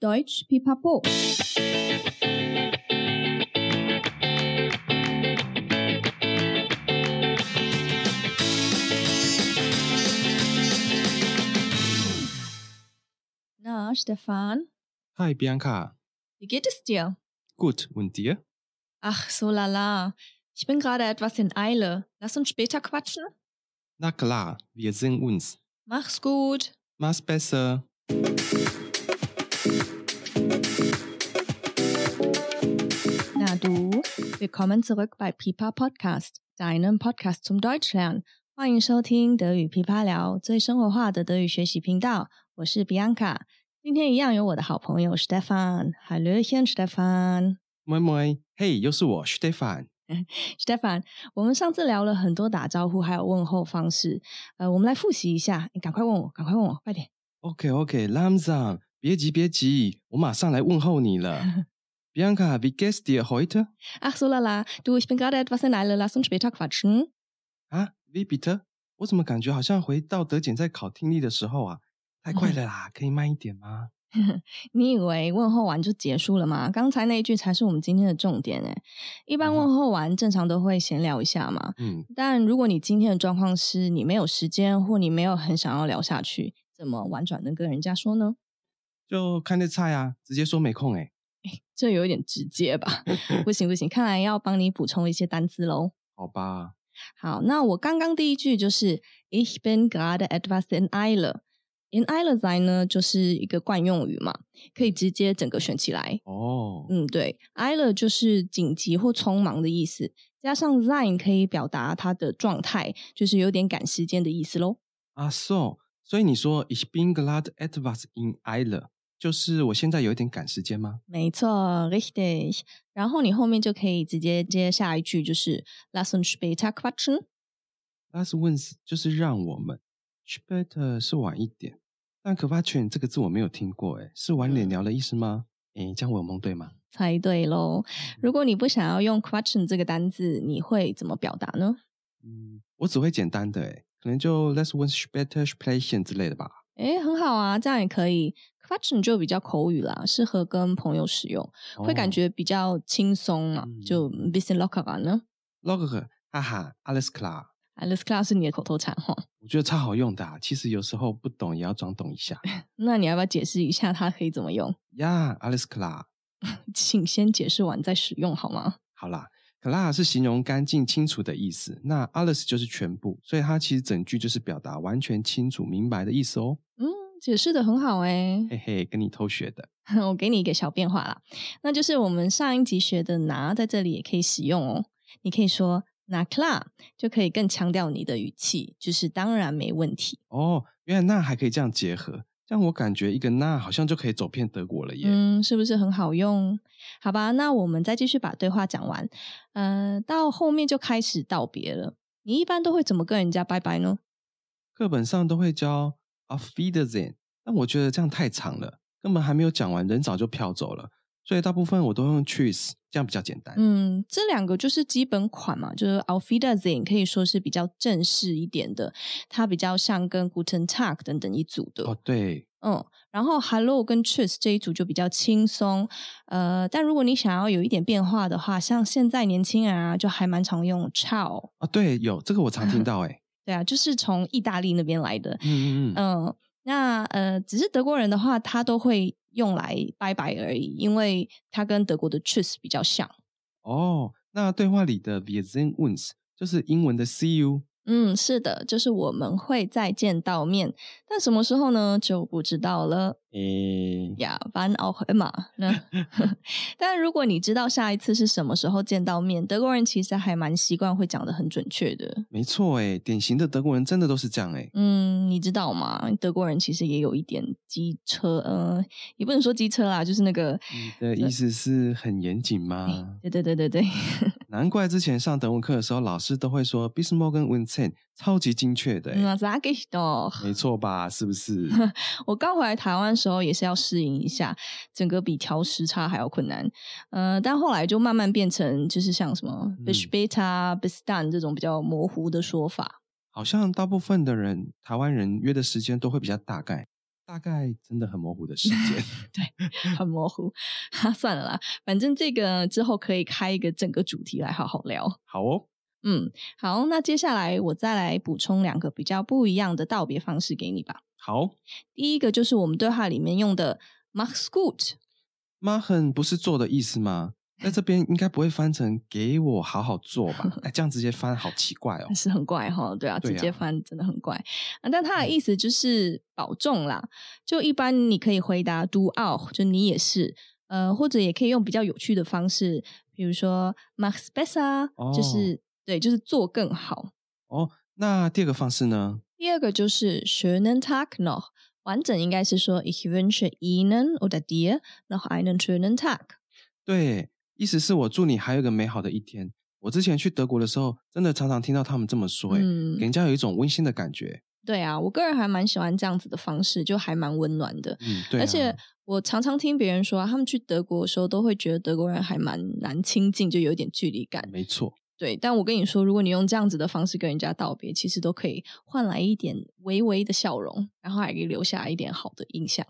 Deutsch Pipapo。那 Stefan，嗨，Bianca，wie geht es dir? Gut, und dir? Ach, so lala. Ich bin gerade etwas in Eile. Lass uns später quatschen. Na klar, wir sehen uns. Mach's gut. Mach's besser. Na du, willkommen zurück bei Pipa Podcast, deinem Podcast zum Deutschlernen。欢迎收听德语噼啪聊，最生活化的德语学习频道。我是 Bianca，今天一样有我的好朋友 Stefan。Hallöchen Stefan。moi moi，嘿，又是我 Stefan。Stefan，我们上次聊了很多打招呼还有问候方式，呃，我们来复习一下。你赶快问我，赶快问我，快点。OK OK，langsam，别急别急，我马上来问候你了。Bianca，wie geht's dir heute？Ach so lala, du, ich bin gerade etwas in Eile, lass uns später quatschen。啊，wie bitte？我怎么感觉好像回到德检在考听力的时候啊？太快了啦，可以慢一点吗？你以为问候完就结束了吗？刚才那一句才是我们今天的重点诶。一般问候完，正常都会闲聊一下嘛。嗯，但如果你今天的状况是你没有时间，或你没有很想要聊下去，怎么婉转的跟人家说呢？就看这菜啊，直接说没空诶。这有一点直接吧？不行不行，看来要帮你补充一些单词喽。好吧。好，那我刚刚第一句就是 Ich bin gerade etwas in Eile。in Eile sein 呢，就是一个惯用语嘛，可以直接整个选起来。哦，嗯，对，Eile 就是紧急或匆忙的意思，加上 sein 可以表达它的状态，就是有点赶时间的意思喽。啊，so，所以你说 Ich bin gerade etwas in Eile，就是我现在有一点赶时间吗？没错，richtig。然后你后面就可以直接接下一句，就是 Lass uns später quatschen。Lass uns 就是让我们。Später 是晚一点，但 quatschen 这个字我没有听过，诶，是晚点聊的意思吗？诶，这样我有蒙对吗？猜对喽！如果你不想要用 quatschen 这个单字，你会怎么表达呢？嗯，我只会简单的，诶，可能就 Lass uns später sprechen 之类的吧。诶，很好啊，这样也可以。Quatschen 就比较口语啦，适合跟朋友使用，哦、会感觉比较轻松嘛，嗯、就 bisschen lockerer 呢。lockerer，哈哈，Alice Clara，Alice Clara 是你的口头禅哈。我觉得超好用的、啊，其实有时候不懂也要装懂一下。那你要不要解释一下它可以怎么用？呀、yeah,，alles klar。请先解释完再使用好吗？好啦，klar 是形容干净清楚的意思，那 alles 就是全部，所以它其实整句就是表达完全清楚明白的意思哦。嗯，解释的很好哎，嘿嘿，跟你偷学的。我给你一个小变化啦，那就是我们上一集学的拿在这里也可以使用哦，你可以说。拿 klar 就可以更强调你的语气，就是当然没问题哦。原来那还可以这样结合，这样我感觉一个那好像就可以走遍德国了耶。嗯，是不是很好用？好吧，那我们再继续把对话讲完。呃，到后面就开始道别了。你一般都会怎么跟人家拜拜呢？课本上都会教 Auf Wiedersehen，但我觉得这样太长了，根本还没有讲完，人早就飘走了。所以大部分我都用 Tschüss，这样比较简单。嗯，这两个就是基本款嘛，就是 Auf Wiedersehen 可以说是比较正式一点的，它比较像跟 Guten Tag 等等一组的。哦，对，嗯，然后 Hello 跟 Tschüss 这一组就比较轻松。呃，但如果你想要有一点变化的话，像现在年轻人啊，就还蛮常用 Ciao。啊，对，有这个我常听到，诶对啊，就是从意大利那边来的。嗯嗯嗯。嗯，那呃，只是德国人的话，他都会。用来拜拜而已，因为它跟德国的 Tschüss 比较像。哦，那对话里的 Wir sehen uns 就是英文的 See you。嗯，是的，就是我们会再见到面，但什么时候呢？就不知道了。诶呀，wann auch immer 呢？但如果你知道下一次是什么时候见到面，德国人其实还蛮习惯会讲的很准确的。没错，哎，典型的德国人真的都是这样，哎。嗯，你知道吗？德国人其实也有一点机车，呃，也不能说机车啦，就是那个。你的意思是很严谨吗？对对对对对。难怪之前上德文课的时候，老师都会说 Bis morgen und zehn，超级精确的。那 sag ich doch。没错吧？是不是？我刚回来台湾的时候也是要适应一下，整个比调时差还要困难。呃，但后来就慢慢变成就是像什么 bis später、bis dann 这种比较模糊的说法。好像大部分的人，台湾人约的时间都会比较大概，大概真的很模糊的时间，对，很模糊。哈，算了啦，反正这个之后可以开一个整个主题来好好聊。好哦，嗯，好，那接下来我再来补充两个比较不一样的道别方式给你吧。好，第一个就是我们对话里面用的 “mach's gut”，“machen” 不是做的意思吗？那这边应该不会翻成“给我好好做”吧？哎，这样直接翻好奇怪哦，是很怪哈、哦。对啊，直接翻真的很怪啊。但它的意思就是保重啦。嗯、就一般你可以回答 “do auch”，就你也是。呃，或者也可以用比较有趣的方式，比如说 “mach's besser”，、哦、就是对，就是做更好。哦，那第二个方式呢？第二个就是 “schönen Tag noch”，完整应该是说 “Ich wünsche Ihnen oder dir noch einen schönen Tag”。对。意思是我祝你还有一个美好的一天。我之前去德国的时候，真的常常听到他们这么说，嗯，给人家有一种温馨的感觉。对啊，我个人还蛮喜欢这样子的方式，就还蛮温暖的。嗯，对啊。而且我常常听别人说，他们去德国的时候都会觉得德国人还蛮难亲近，就有点距离感。没错。对，但我跟你说，如果你用这样子的方式跟人家道别，其实都可以换来一点微微的笑容，然后还可以留下一点好的印象。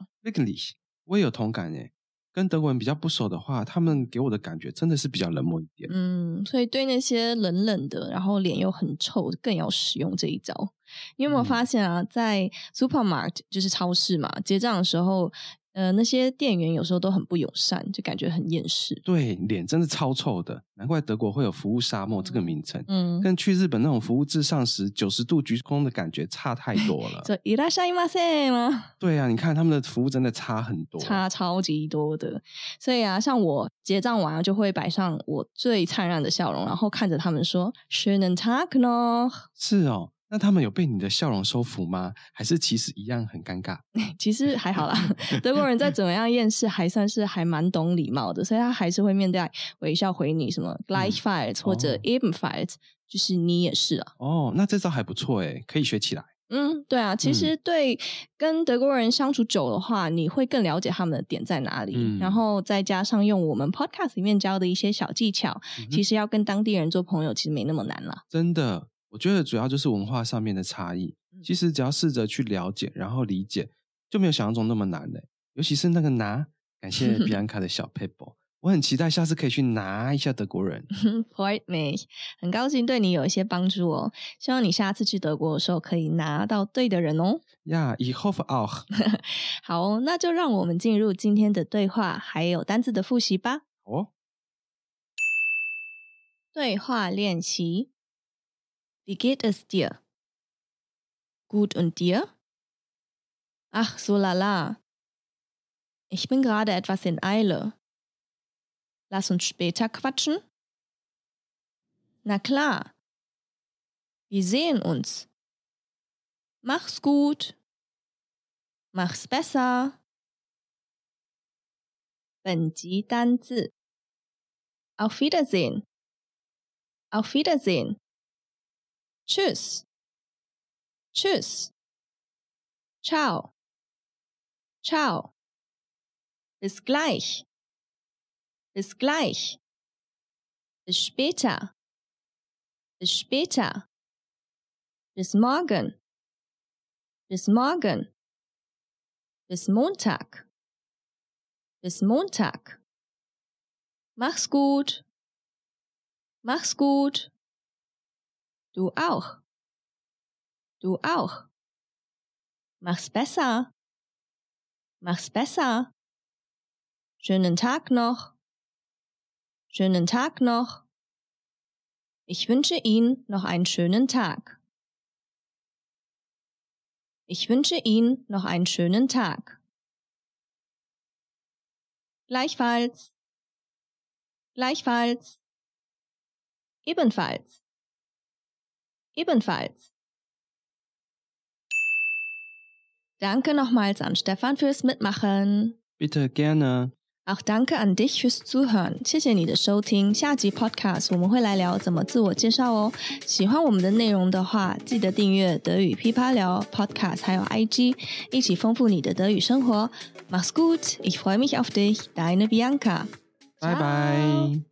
我也有同感诶。跟德国人比较不熟的话，他们给我的感觉真的是比较冷漠一点。嗯，所以对那些冷冷的，然后脸又很臭，更要使用这一招。你有没有发现啊，嗯、在 supermarket 就是超市嘛，结账的时候。呃，那些店员有时候都很不友善，就感觉很厌世。对，脸真的超臭的，难怪德国会有“服务沙漠”这个名称。嗯，跟去日本那种服务至上时九十度鞠躬的感觉差太多了。这いらっしゃいませ吗？对啊，你看他们的服务真的差很多，差超级多的。所以啊，像我结账完就会摆上我最灿烂的笑容，然后看着他们说 “Schönen Tag noch”。是哦。 那他们有被你的笑容收服吗？还是其实一样很尴尬？其实还好啦，德国人再怎么样厌世，还算是还蛮懂礼貌的，所以他还是会面带微笑回你什么 Gleichfalls、嗯、或者 ebenfalls，、哦、就是你也是啊。哦，那这招还不错诶，可以学起来。嗯，对啊，其实对跟德国人相处久的话，你会更了解他们的点在哪里，嗯、然后再加上用我们 podcast 里面教的一些小技巧，嗯、其实要跟当地人做朋友，其实没那么难了。真的。我觉得主要就是文化上面的差异，其实只要试着去了解，然后理解，就没有想象中那么难的。尤其是那个拿，感谢 比安卡的小 paper，我很期待下次可以去拿一下德国人。Point mich，很高兴对你有一些帮助哦。希望你下次去德国的时候可以拿到对的人哦。Ich hoffe auch。好，那就让我们进入今天的对话，还有单字的复习吧。哦，对话练习。Wie geht es dir? Gut und dir? Ach, so lala. Ich bin gerade etwas in Eile. Lass uns später quatschen? Na klar. Wir sehen uns. Mach's gut. Mach's besser. 本集单字 Auf Wiedersehen. Auf Wiedersehen. Tschüss. Tschüss. Ciao. Ciao. Bis gleich. Bis gleich. Bis später. Bis später. Bis morgen. Bis morgen. Bis Montag. Bis Montag. Mach's gut. Mach's gut. Du auch. Du auch. Mach's besser. Mach's besser. Schönen Tag noch. Schönen Tag noch. Ich wünsche Ihnen noch einen schönen Tag. Ich wünsche Ihnen noch einen schönen Tag. Gleichfalls. Gleichfalls. Ebenfalls Ebenfalls. Danke nochmals an Stefan fürs Mitmachen. Bitte gerne. Auch danke an dich fürs Zuhören. 谢谢你的收听。下集 Podcast 我们会来聊怎么自我介绍哦。喜欢我们的内容的话，记得订阅德语噼啪聊 Podcast，还有 IG，一起丰富你的德语生活。Mach's gut, ich freue mich auf dich, deine Bianca。拜拜。